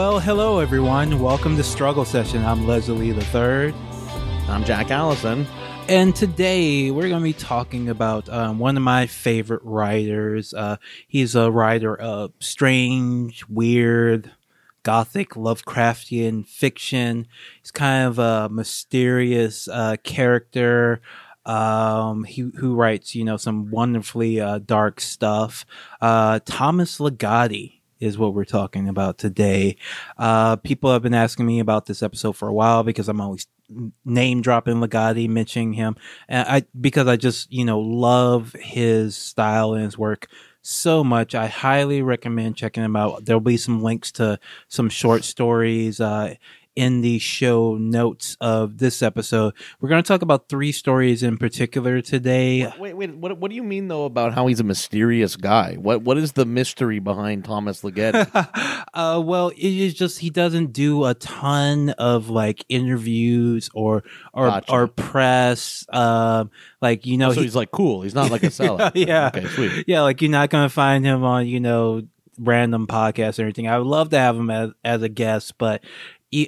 Well, hello everyone. Welcome to Struggle Session. I'm Leslie the Third, I'm Jack Allison. and today we're going to be talking about um, one of my favorite writers. Uh, he's a writer of strange, weird, gothic, Lovecraftian fiction. He's kind of a mysterious uh, character. Um, he who writes, you know, some wonderfully uh, dark stuff. Uh, Thomas Ligotti is what we're talking about today. Uh, people have been asking me about this episode for a while because I'm always name dropping Ligotti, mentioning him, and I because I just you know love his style and his work so much. I highly recommend checking him out. There'll be some links to some short stories. Uh, in the show notes of this episode, we're going to talk about three stories in particular today. Wait, wait. What, what do you mean though about how he's a mysterious guy? What What is the mystery behind Thomas Ligotti? uh, well, it is just he doesn't do a ton of like interviews or or Gotcha. or press. Um, like you know, so he- he's like cool. He's not like a seller. yeah, Okay, sweet. yeah. Like you're not gonna find him on you know random podcasts or anything. I would love to have him as as a guest, but.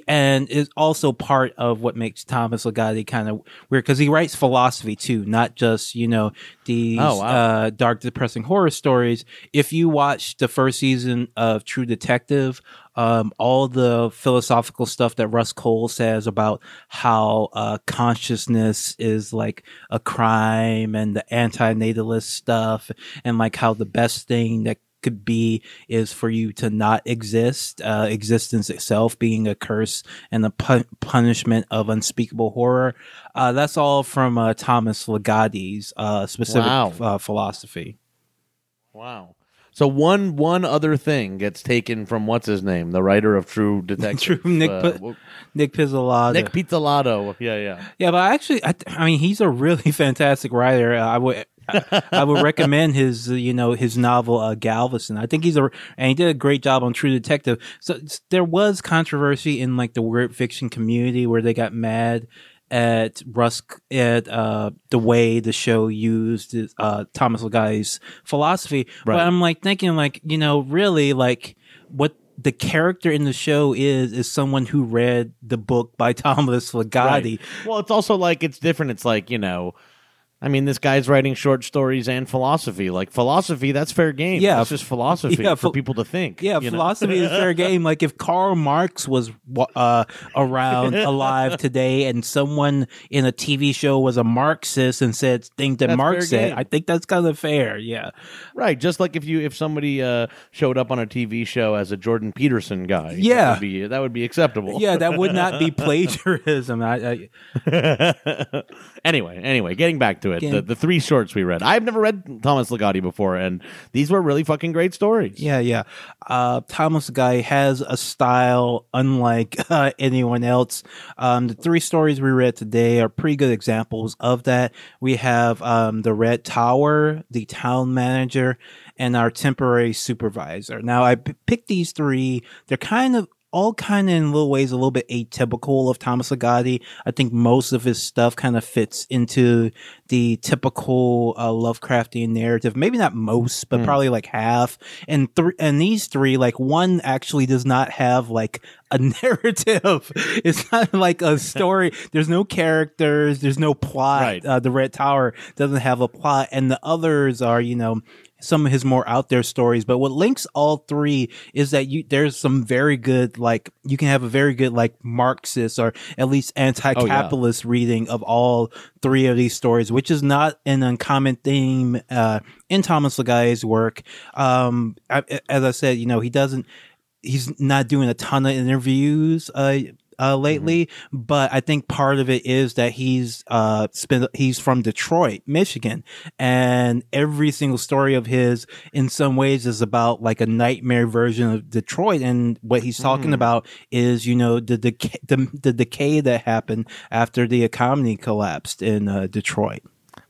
And is also part of what makes Thomas Ligotti kind of weird because he writes philosophy too, not just you know these Oh, wow. uh, dark, depressing horror stories. If you watch the first season of True Detective, um, all the philosophical stuff that Rust Cohle says about how uh, consciousness is like a crime and the anti-natalist stuff, and like how the best thing that could be is for you to not exist, uh, existence itself being a curse and the pu- punishment of unspeakable horror. Uh, that's all from uh, Thomas Ligotti's uh, specific Wow. uh, philosophy. Wow. So one one other thing gets taken from what's his name, the writer of True Detective, True, Nick uh, w- Nic Pizzolatto. Nic Pizzolatto. Yeah, yeah. Yeah, but actually, I, I mean, he's a really fantastic writer. Uh, I would. I, I would recommend his, uh, you know, his novel uh, Galveston. I think he's a, and he did a great job on True Detective. So there was controversy in like the weird fiction community where they got mad at Rust at uh, the way the show used uh, Thomas Ligotti's philosophy. But I'm like thinking, like you know, really, like what the character in the show is is someone who read the book by Thomas Ligotti. Well, it's also like it's different. It's like you know, I mean, this guy's writing short stories and philosophy. Like philosophy, that's fair game. Yeah, it's just philosophy yeah, for people to think. Yeah, philosophy is fair game. Like if Karl Marx was uh, around alive today, and someone in a TV show was a Marxist and said things that That's Marx said, game. I think that's kind of fair. Yeah, Right, just like if you if somebody uh, showed up on a TV show as a Jordan Peterson guy, Yeah. that would be, that would be acceptable. yeah, that would not be plagiarism. I, I, anyway, anyway, getting back to it, Getting- the, the three shorts we read. I've never read Thomas Ligotti before, and these were really fucking great stories. Yeah, yeah. Uh, Thomas Guy has a style unlike uh, anyone else. Um, the three stories we read today are pretty good examples of that. We have um, the Red Tower, the town manager, and our temporary supervisor. Now, I p- picked these three. They're kind of all kind of in little ways a little bit atypical of Thomas Ligotti. I think most of his stuff kind of fits into the typical uh, Lovecraftian narrative. Maybe not most, but probably like half. And three, and these three, like one actually does not have like a narrative. It's not like a story. There's no characters. There's no plot. Right. Uh, the Red Tower doesn't have a plot, and the others are, you know, some of his more out there stories. But what links all three is that you there's some very good like you can have a very good like Marxist or at least anti-capitalist reading of all three of these stories, which is not an uncommon theme uh, in Thomas Ligotti's work. Um, I, as I said, you know, he doesn't he's not doing a ton of interviews uh, uh, lately, but I think part of it is that he's uh spent he's from Detroit, Michigan, and every single story of his, in some ways, is about like a nightmare version of Detroit. And what he's talking about is, you know, the decay, the, the decay that happened after the economy collapsed in uh, Detroit.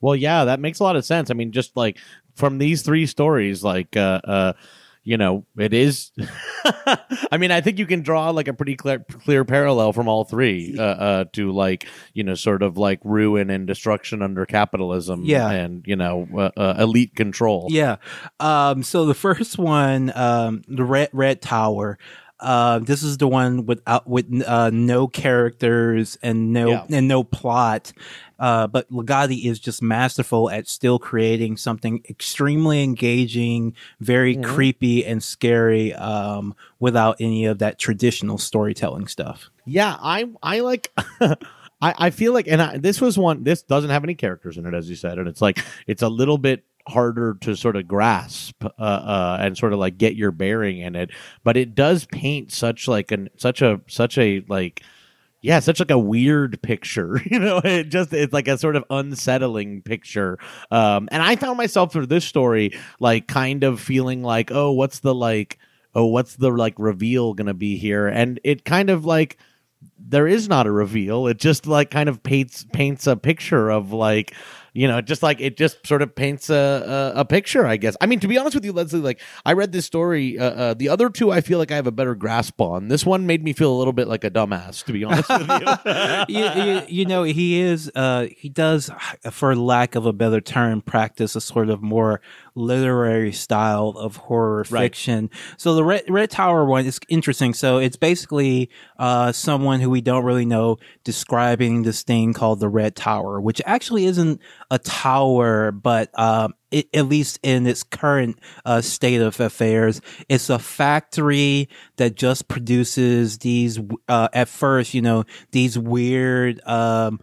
Well, yeah, that makes a lot of sense. I mean, just like from these three stories, like, uh, uh, you know, it is. I mean, I think you can draw like a pretty clear, clear parallel from all three uh, uh, to like, you know, sort of like ruin and destruction under capitalism. Yeah. and you know, uh, uh, elite control. Yeah. Um, so the first one, um, the Red Red Tower. Uh, this is the one without with uh, no characters and no Yeah. and no plot. Uh, but Ligotti is just masterful at still creating something extremely engaging, very Mhm. creepy and scary, um, without any of that traditional storytelling stuff. Yeah, I I like. I, I feel like, and I, this was one. This doesn't have any characters in it, as you said, and it's like it's a little bit harder to sort of grasp uh, uh, and sort of like get your bearing in it. But it does paint such like an such a such a like yeah, such like a weird picture. You know, it just it's like a sort of unsettling picture. Um, and I found myself through this story like kind of feeling like, oh, what's the like, oh, what's the like reveal gonna be here? And it kind of like there is not a reveal. It just like kind of paints paints a picture of like you know, just like it just sort of paints a, a a picture, I guess. I mean, to be honest with you, Leslie, like I read this story. Uh, uh, the other two, I feel like I have a better grasp on. This one made me feel a little bit like a dumbass, to be honest with you. you, you, you know, he is, uh, he does, for lack of a better term, practice a sort of more literary style of horror Right. fiction. So the Red, Red Tower one is interesting. So it's basically, uh, someone who we don't really know describing this thing called the Red Tower, which actually isn't a tower, but, um, it, at least in its current uh, state of affairs, it's a factory that just produces these. Uh, at first, you know, these weird um,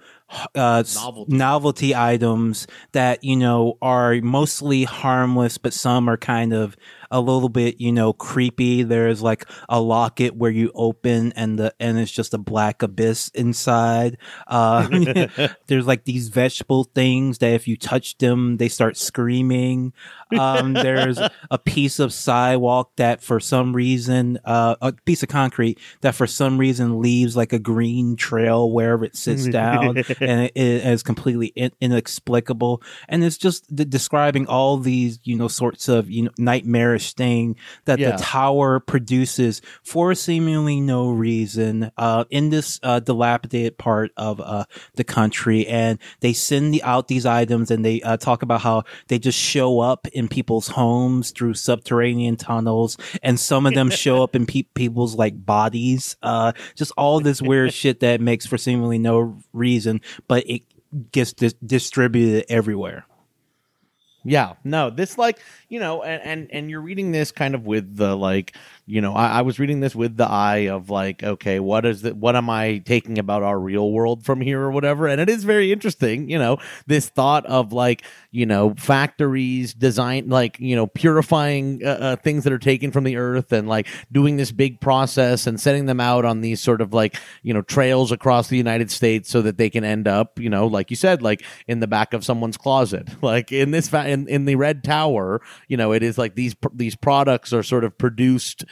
uh, Novelty. novelty items that you know are mostly harmless, but some are kind of a little bit, you know, creepy. There's like a locket where you open and the and it's just a black abyss inside. Uh, there's like these vegetable things that if you touch them, they start screaming. Um, there's a piece of sidewalk that for some reason, uh, a piece of concrete that for some reason leaves like a green trail wherever it sits down and it, it is completely in, inexplicable. And it's just de- describing all these, you know, sorts of, you know, nightmarish thing that Yeah. the tower produces for seemingly no reason, uh, in this, uh, dilapidated part of, uh, the country. And they send the, out these items and they, uh, talk about how they just show up in people's homes through subterranean tunnels. And some of them show up in pe- people's like bodies. Uh, just all this weird shit that makes for seemingly no reason, but it gets dis- distributed everywhere. Yeah, no, this like you know, and, and and you're reading this kind of with the like, you know, I, I was reading this with the eye of like, okay, what is the what am I taking about our real world from here or whatever? And it is very interesting, you know, this thought of like, you know, factories design like you know purifying uh, uh, things that are taken from the earth and like doing this big process and setting them out on these sort of like you know trails across the United States so that they can end up, you know, like you said, like in the back of someone's closet, like in this fa- in, in the Red Tower, you know, it is like these pr- these products are sort of produced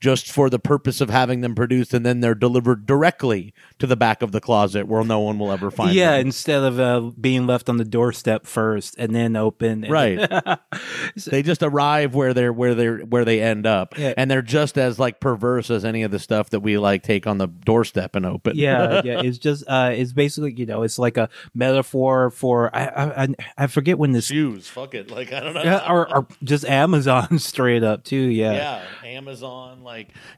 just for the purpose of having them produced, and then they're delivered directly to the back of the closet where no one will ever find yeah, them. Yeah, instead of uh, being left on the doorstep first and then open. Right. they just arrive where they're where they're where they end up Yeah. and they're just as like perverse as any of the stuff that we like take on the doorstep and open yeah, yeah. It's just, uh, it's basically, you know, it's like a metaphor for, I, I, I- I forget when this, shoes fuck it like i don't know yeah, or, or just Amazon straight up too. Yeah. yeah amazon like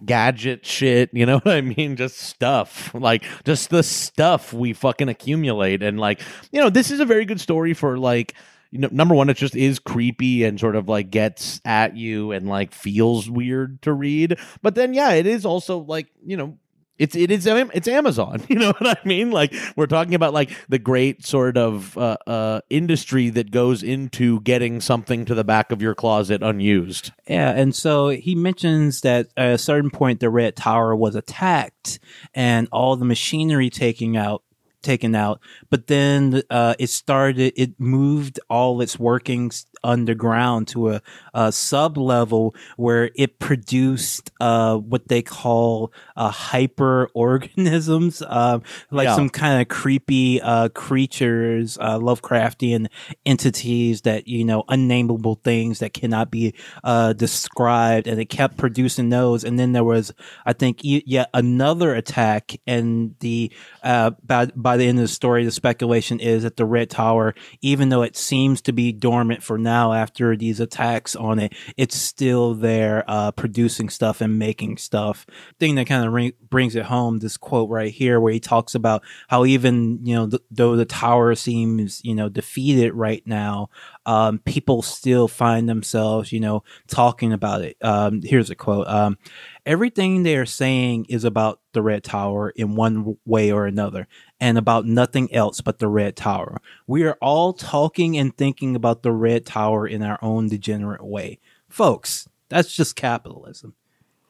gadget shit you know what i mean? Just stuff like just the stuff we fucking accumulate. And like you know this is a very good story for like you know number one it just is creepy and sort of like gets at you and like feels weird to read. But then yeah it is also like you know it's it is it's Amazon. You know what I mean? Like we're talking about like the great sort of uh, uh, industry that goes into getting something to the back of your closet unused. Yeah, and so he mentions that at a certain point the Red Tower was attacked and all the machinery taken out taken out but then uh, it started it moved all its workings underground to a, a sub level where it produced uh, what they call uh, hyper organisms um, like Yeah. some kind of creepy uh, creatures uh, lovecraftian entities that you know unnameable things that cannot be uh, described and it kept producing those and then there was i think yet another attack and the uh, by, by the end of the story, the speculation is that the Red Tower, even though it seems to be dormant for now after these attacks on it, it's still there uh, producing stuff and making stuff. Thing that kind of ring- brings it home, this quote right here, where he talks about how even, you know, th- though the tower seems, you know, defeated right now, um, people still find themselves, you know, talking about it. Um, here's a quote. Um, everything they are saying is about the Red Tower in one way or another, and about nothing else but the Red Tower. We are all talking and thinking about the Red Tower in our own degenerate way. Folks, that's just capitalism.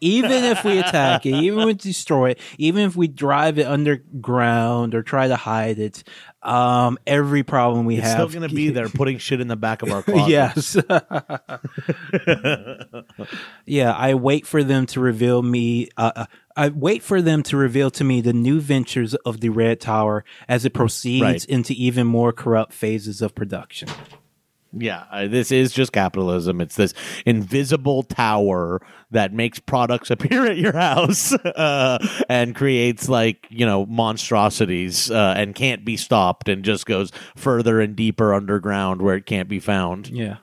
Even if we attack it, even if we destroy it, even if we drive it underground or try to hide it, um, every problem we have. It's have still going to be there, putting shit in the back of our closet. yes. yeah, I wait for them to reveal me. Uh, uh, I wait for them to reveal to me the new ventures of the Red Tower as it proceeds Right. into even more corrupt phases of production. Yeah, uh, this is just capitalism. It's this invisible tower that makes products appear at your house uh, and creates like you know monstrosities uh, and can't be stopped and just goes further and deeper underground where it can't be found. Yeah.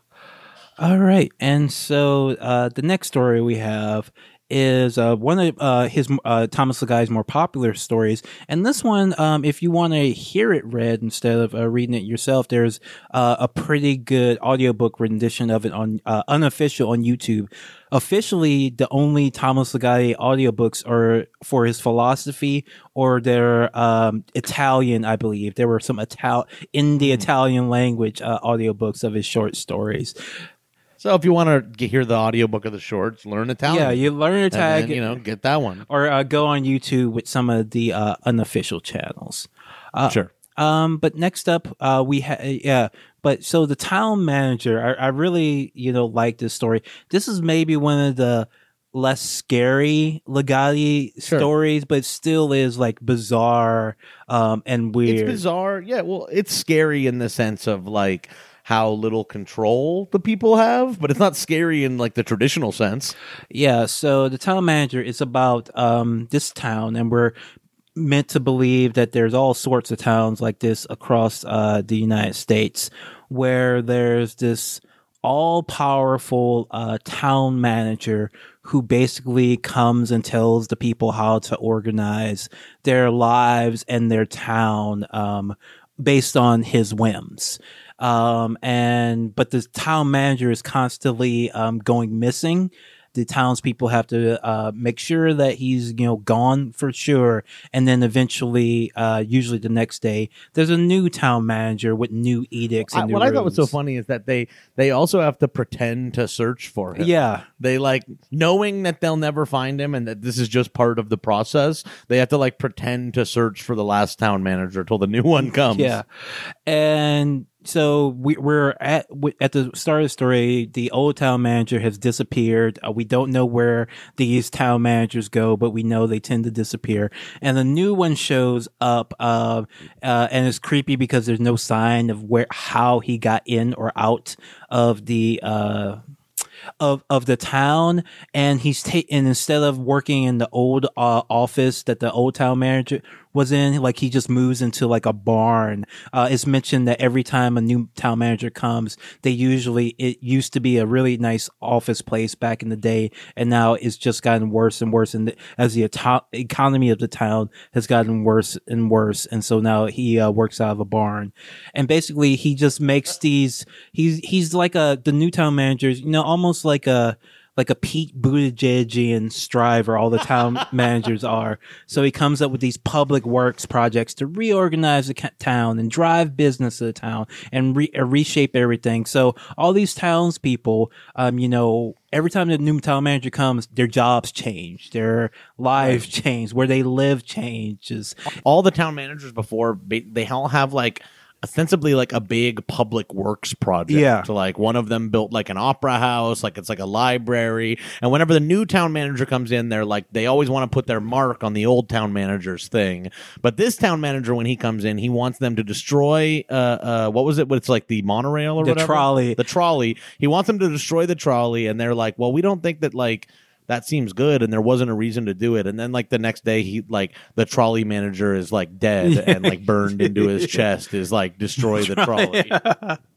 All right, and so uh, the next story we have is uh, one of uh, his uh, Thomas Guy's more popular stories, and this one, um, if you want to hear it read instead of uh, reading it yourself, there's uh, a pretty good audiobook rendition of it on uh, unofficial on YouTube. Officially, the only Thomas Guy audiobooks are for his philosophy or they're um, Italian, I believe. There were some Ital- in the Italian language uh, audiobooks of his short stories. So if you want to hear the audiobook of the shorts, learn Italian. Yeah, you learn and tag, then, you know, get that one. or uh, go on YouTube with some of the uh, unofficial channels. Uh, sure. Um, but next up, uh, we have yeah. But so the town manager, I, I really you know like this story. This is maybe one of the less scary Ligotti Sure. stories, but still is like bizarre um, and weird. It's bizarre. Yeah, well, it's scary in the sense of like how little control the people have, but it's not scary in like the traditional sense. Yeah, so the town manager is about um, this town, and we're meant to believe that there's all sorts of towns like this across uh, the United States where there's this all powerful uh, town manager who basically comes and tells the people how to organize their lives and their town um, based on his whims um, and but the town manager is constantly um, going missing. The townspeople have to uh, make sure that he's you know gone for sure, and then eventually, uh, usually the next day, there's a new town manager with new edicts. I, And new what I thought was so funny is that they they also have to pretend to search for him. Yeah, They like knowing that they'll never find him and that this is just part of the process. They have to like pretend to search for the last town manager till the new one comes. Yeah, and so we, we're at at the start of the story. The old town manager has disappeared. Uh, we don't know where these town managers go, but we know they tend to disappear. And the new one shows up, uh, uh, and it's creepy because there's no sign of where how he got in or out of the. Uh, of of the town and he's taken instead of working in the old uh, office that the old town manager was in like he just moves into like a barn. Uh, it's mentioned that every time a new town manager comes they usually it used to be a really nice office place back in the day and now it's just gotten worse and worse and as the eto- economy of the town has gotten worse and worse and so now he uh, works out of a barn. And basically he just makes these he's he's like a the new town managers you know almost like a like a Pete Buttigiegian striver all the town managers are. So he comes up with these public works projects to reorganize the town and drive business to the town and re- uh, reshape everything. So all these townspeople, um, you know, every time the new town manager comes, their jobs change, their lives change, where they live changes. all the town managers before they all have like ostensibly like a big public works project. Yeah. so like one of them built like an opera house like it's like a library. And whenever the new town manager comes in they're like they always want to put their mark on the old town manager's thing. But this town manager when he comes in he wants them to destroy uh uh what was it it's like the monorail or The whatever? trolley. the trolley. He wants them to destroy the trolley and they're like well we don't think that like that seems good and there wasn't a reason to do it. And then like the next day he like the trolley manager is like dead and like burned into his chest is like destroy the trolley.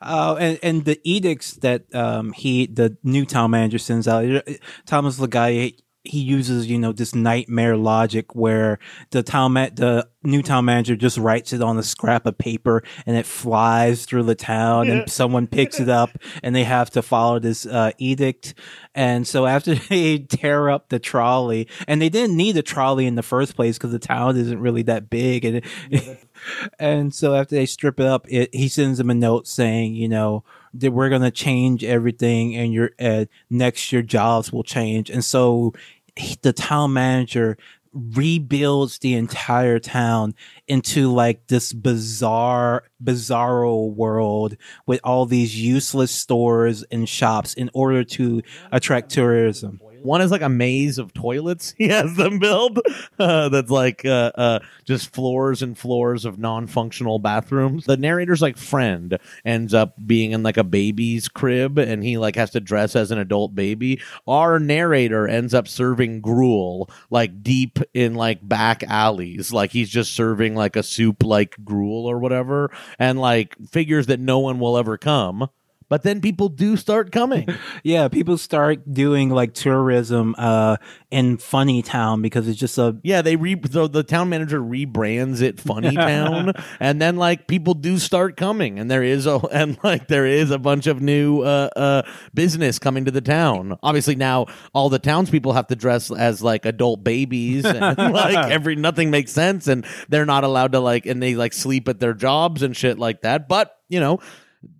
Uh, and, and the edicts that um, he, the new town manager, sends out. Thomas Ligotti, he uses you know this nightmare logic where the town ma- the new town manager just writes it on a scrap of paper and it flies through the town and someone picks it up and they have to follow this uh, edict. And so after they tear up the trolley and they didn't need a trolley in the first place because the town isn't really that big and and so after they strip it up it, he sends them a note saying you know that we're going to change everything and your uh, next year jobs will change. And so he, the town manager rebuilds the entire town into like this bizarre bizarro world with all these useless stores and shops in order to attract tourism One is like a maze of toilets he has them build. Uh, that's like uh, uh, just floors and floors of non-functional bathrooms. The narrator's like friend ends up being in like a baby's crib, and he like has to dress as an adult baby. Our narrator ends up serving gruel like deep in like back alleys, like he's just serving like a soup like gruel or whatever, and like figures that no one will ever come. But then people do start coming. yeah people start doing like tourism uh in funny town because it's just a Yeah, they re so the town manager rebrands it Funny Town, and then like people do start coming, and there is a and like there is a bunch of new uh, uh business coming to the town. Obviously now all the townspeople have to dress as like adult babies, and like every nothing makes sense, and they're not allowed to like and they like sleep at their jobs and shit like that. But you know.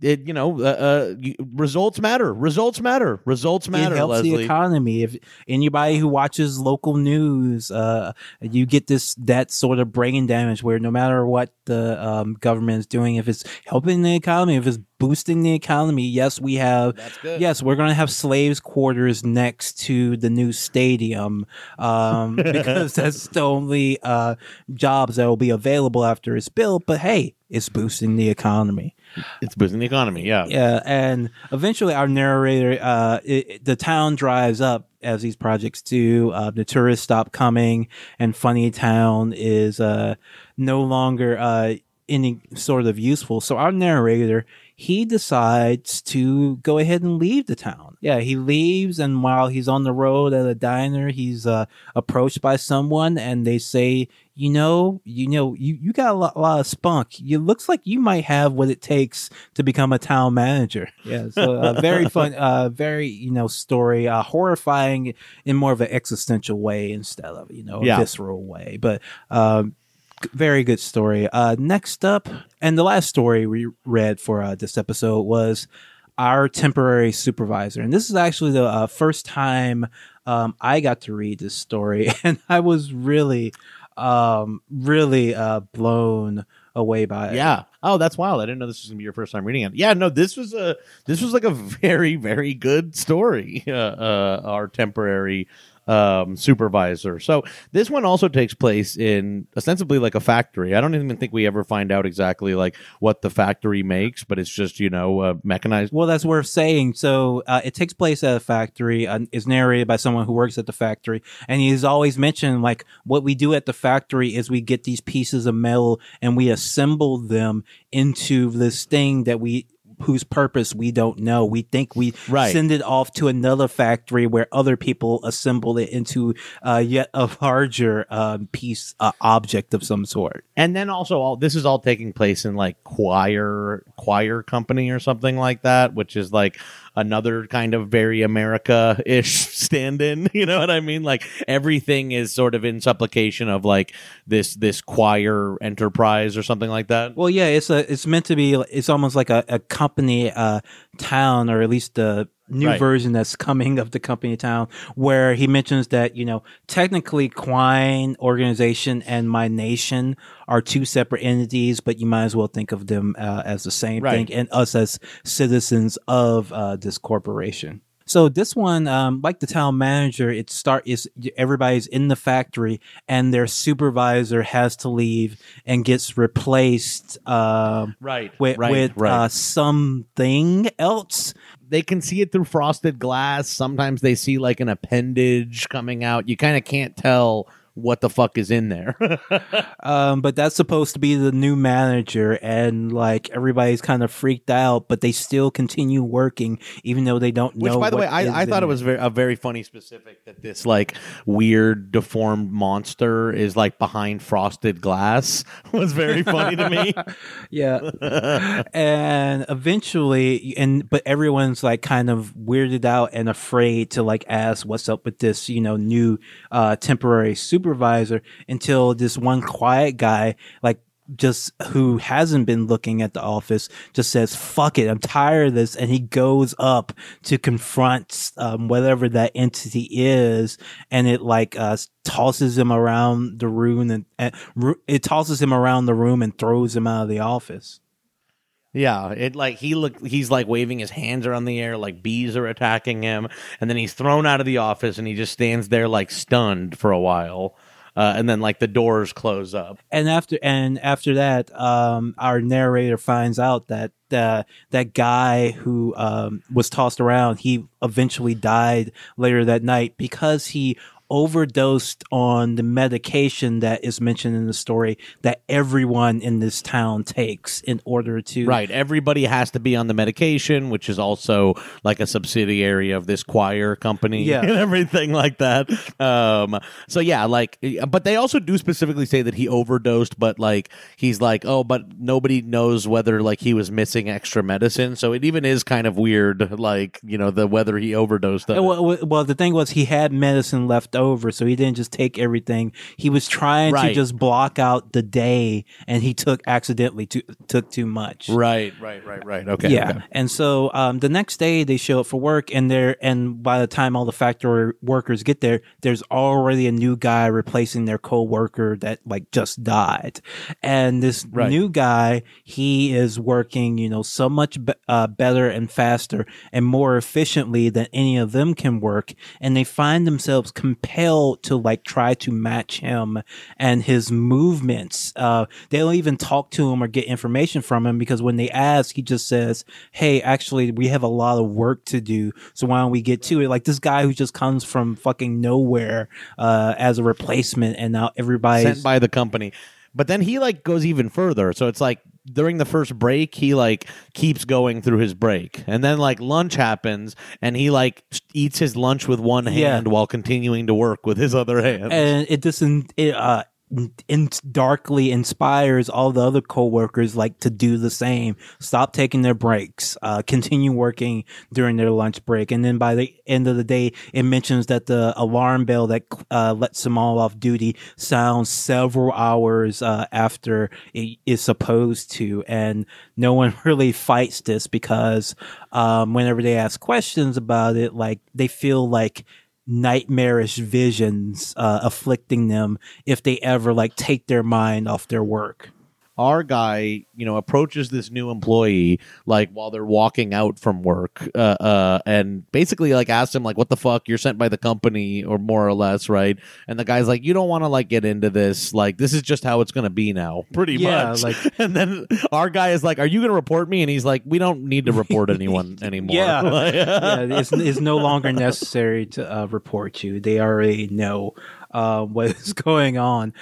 It you know uh, uh, results matter. Results matter. Results matter. it helps Leslie. the economy. If anybody who watches local news, uh, you get this that sort of brain damage where no matter what the um, government is doing, if it's helping the economy, if it's boosting the economy, yes, we have. That's good. Yes, we're going to have slaves' quarters next to the new stadium um, because that's the only uh, jobs that will be available after it's built. But hey, it's boosting the economy. It's boosting the economy. Yeah. Yeah, and eventually our narrator, uh, it, the town drives up as these projects do. Uh, the tourists stop coming, and Funny Town is uh, no longer uh, any sort of useful. So our narrator, he decides to go ahead and leave the town. Yeah, he leaves, and while he's on the road at a diner, he's uh, approached by someone, and they say, "You know, you know, you, you got a lot, a lot of spunk. You looks like you might have what it takes to become a town manager." Yeah, so uh, very fun, uh, very you know, story, uh, horrifying in more of an existential way instead of you know a Yeah. visceral way, but. Um, very good story. Uh, next up, and the last story we read for uh, this episode was our temporary supervisor, and this is actually the uh, first time um, I got to read this story, and I was really, um, really uh, blown away by it. Yeah. Oh, that's wild. I didn't know this was gonna be your first time reading it. Yeah. No, this was a this was like a very very good story. Uh, uh, our temporary um, supervisor. So this one also takes place in ostensibly like a factory. I don't even think we ever find out exactly like what the factory makes, but it's just you know uh, mechanized. Well, that's worth saying. So uh, it takes place at a factory. Uh, is narrated by someone who works at the factory, and he's always mentioned like what we do at the factory is we get these pieces of metal and we assemble them into this thing that we whose purpose we don't know. We think we Right. send it off to another factory where other people assemble it into uh, yet a larger um, piece uh, object of some sort. And then also all this is all taking place in like Quine Quine company or something like that, which is like another kind of very America ish stand in. You know what I mean? Like everything is sort of in supplication of like this this Quine enterprise or something like that. Well, yeah, it's a it's meant to be. It's almost like a, a company uh, town, or at least the new Right. version that's coming of the company town, where he mentions that you know technically Quine organization and My Nation are two separate entities, but you might as well think of them uh, as the same Right. thing, and us as citizens of uh, this corporation. So this one, um, like the town manager, it start is everybody's in the factory and their supervisor has to leave and gets replaced um, Right. with right, with right. Uh, something else. They can see it through frosted glass. Sometimes they see like an appendage coming out. You kind of can't tell what the fuck is in there. um, but that's supposed to be the new manager, and like everybody's kind of freaked out, but they still continue working even though they don't Which, know. Which, by the way, I, I thought it was very, a very funny specific that this like weird deformed monster is like behind frosted glass was very funny to me. yeah. and eventually, and but everyone's like kind of weirded out and afraid to like ask what's up with this, you know, new uh, temporary supervisor until this one quiet guy like just who hasn't been looking at the office just says fuck it i'm tired of this and he goes up to confront um, whatever that entity is and it like uh, tosses him around the room and, and it tosses him around the room and throws him out of the office Yeah, it like he look he's like waving his hands around the air like bees are attacking him, and then he's thrown out of the office and he just stands there like stunned for a while, uh, and then like the doors close up. and after and after that um our narrator finds out that uh, that guy who um was tossed around he eventually died later that night because he overdosed on the medication that is mentioned in the story that everyone in this town takes in order to Right, everybody has to be on the medication, which is also like a subsidiary of this Quine company, Yeah. and everything like that. Um, so yeah, like, but they also do specifically say that he overdosed, but like he's like, oh, but nobody knows whether like he was missing extra medicine, so it even is kind of weird, like you know, the whether he overdosed. Of it. Well, well, well, the thing was, he had medicine left over, so he didn't just take everything. He was trying to just block out the day, and he took accidentally too, took too much. Right, right, right, right. Okay, yeah, okay. and so um, the next day they show up for work, and they're and by the time all the factory workers get there, there's already a new guy replacing their co-worker that like just died, and this Right. new guy he is working, you know, so much be- uh, better and faster and more efficiently than any of them can work, and they find themselves compelled to like try to match him and his movements. Uh, they don't even talk to him or get information from him because when they ask, he just says, "Hey, actually, we have a lot of work to do, so why don't we get to it?" Like this guy who just comes from fucking nowhere uh, as a replacement, and now everybody's sent by the company. But then he like goes even further. So it's like during the first break, he like keeps going through his break, and then like lunch happens, and he like eats his lunch with one Yeah. hand while continuing to work with his other hand. and it doesn't it, uh in, darkly inspires all the other coworkers like to do the same. Stop taking their breaks. Uh continue working during their lunch break. And then by the end of the day it mentions that the alarm bell that uh lets them all off duty sounds several hours uh after it is supposed to. And no one really fights this because um whenever they ask questions about it like they feel like nightmarish visions uh, afflicting them if they ever like take their mind off their work. Our guy, you know, approaches this new employee like while they're walking out from work, uh, uh, and basically like asks him like, "What the fuck? You're sent by the company, or more or less, right?" And the guy's like, "You don't want to like get into this. Like, this is just how it's gonna be now, pretty Yeah, much." like- and then our guy is like, "Are you gonna report me?" And he's like, "We don't need to report anyone anymore." Yeah. Like- yeah, it's, it's no longer necessary to uh, report you. They already know uh, what is going on.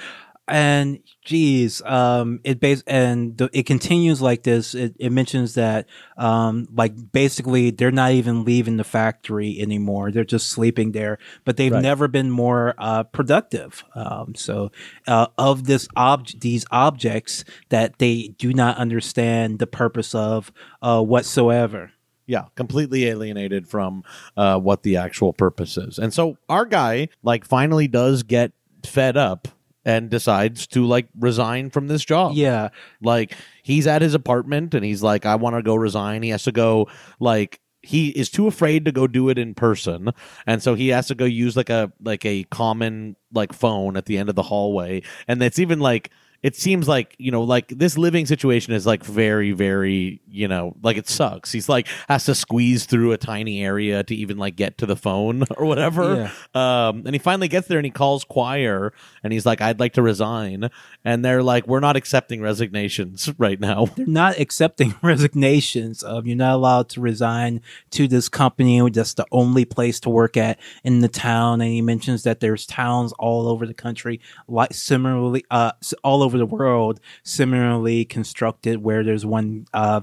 And geez, um, it base and the, it continues like this. It, it mentions that, um, like basically they're not even leaving the factory anymore. They're just sleeping there, but they've Right. never been more, uh, productive. Um, so, uh, of this object, these objects that they do not understand the purpose of, uh, whatsoever. Yeah, completely alienated from uh, what the actual purpose is. And so our guy, like, finally does get fed up and decides to, like, resign from this job. Yeah. Like, he's at his apartment and he's like, I want to go resign. He has to go, like, he is too afraid to go do it in person and so he has to go use like a like a common like phone at the end of the hallway and it's even like it seems like you know like this living situation is like very very you know like it sucks he's like has to squeeze through a tiny area to even like get to the phone or whatever um and he finally gets there and he calls Quine and he's like i'd like to resign and they're like we're not accepting resignations right now They're not accepting resignations. Um, you're not allowed to resign to this company. That's the only place to work at in the town. And he mentions that there's towns all over the country, like similarly, uh, all over the world, similarly constructed, where there's one uh,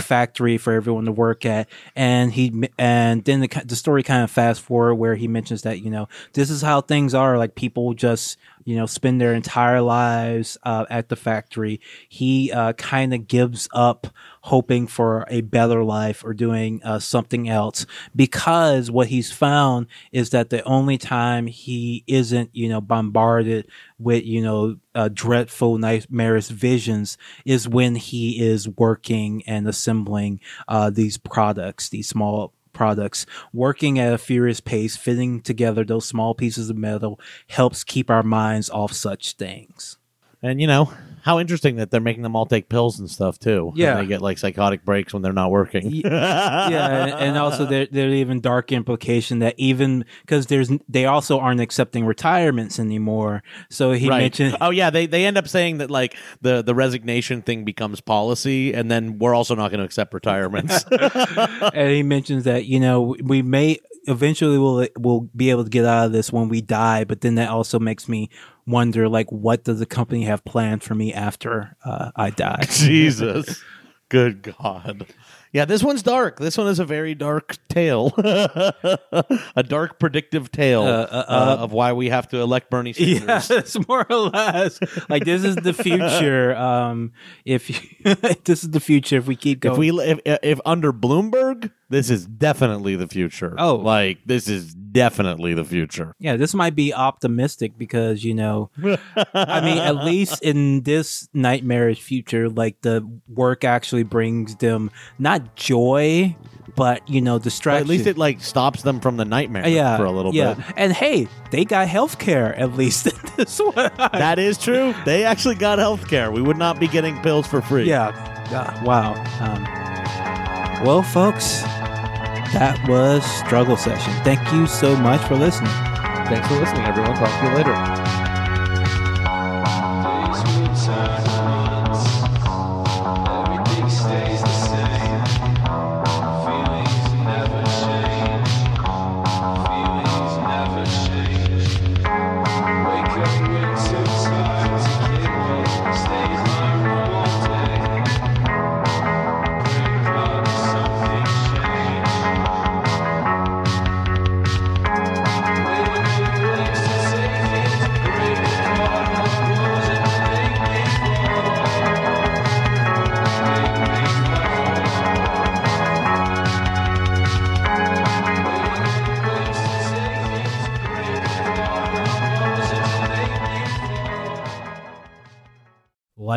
factory for everyone to work at. And he and then the the story kind of fast forward where he mentions that you know this is how things are. Like people just you know spend their entire lives uh, at the factory. He uh, kind of gives up hoping for a better life or doing uh, something else because what he's found is that the only time he isn't you know bombarded with you know uh, dreadful nightmarish visions is when he is working and assembling uh, these products these small products. Working at a furious pace fitting together those small pieces of metal helps keep our minds off such things. And you know how interesting that they're making them all take pills and stuff too Yeah. and they get like psychotic breaks when they're not working yeah, and, also there there's even dark implication that even because there's they also aren't accepting retirements anymore. So he right. mentioned Oh yeah, they they end up saying that like the the resignation thing becomes policy, and then we're also not going to accept retirements. and he mentions that you know we may eventually will will be able to get out of this when we die, but then that also makes me wonder like what does the company have planned for me after uh, I die? Jesus, good God. Yeah, this one's dark. This one is a very dark tale, a dark predictive tale Uh, uh, uh, of why we have to elect Bernie Sanders. Yes, more or less. Like this is the future. Um, if you, this is the future, if we keep going, If we if, if under Bloomberg, this is definitely the future. Oh. like this is definitely the future. Yeah, this might be optimistic because, you know, I mean, at least in this nightmarish future, like the work actually brings them not joy, but, you know, distraction. at least it like stops them from the nightmare yeah, for a little yeah. bit. And hey, they got health care at least in this one. That is true. They actually got health care. We would not be getting pills for free. yeah. Uh, wow. Um, well, folks, that was Struggle Session. Thank you so much for listening. Thanks for listening, everyone. Talk to you later.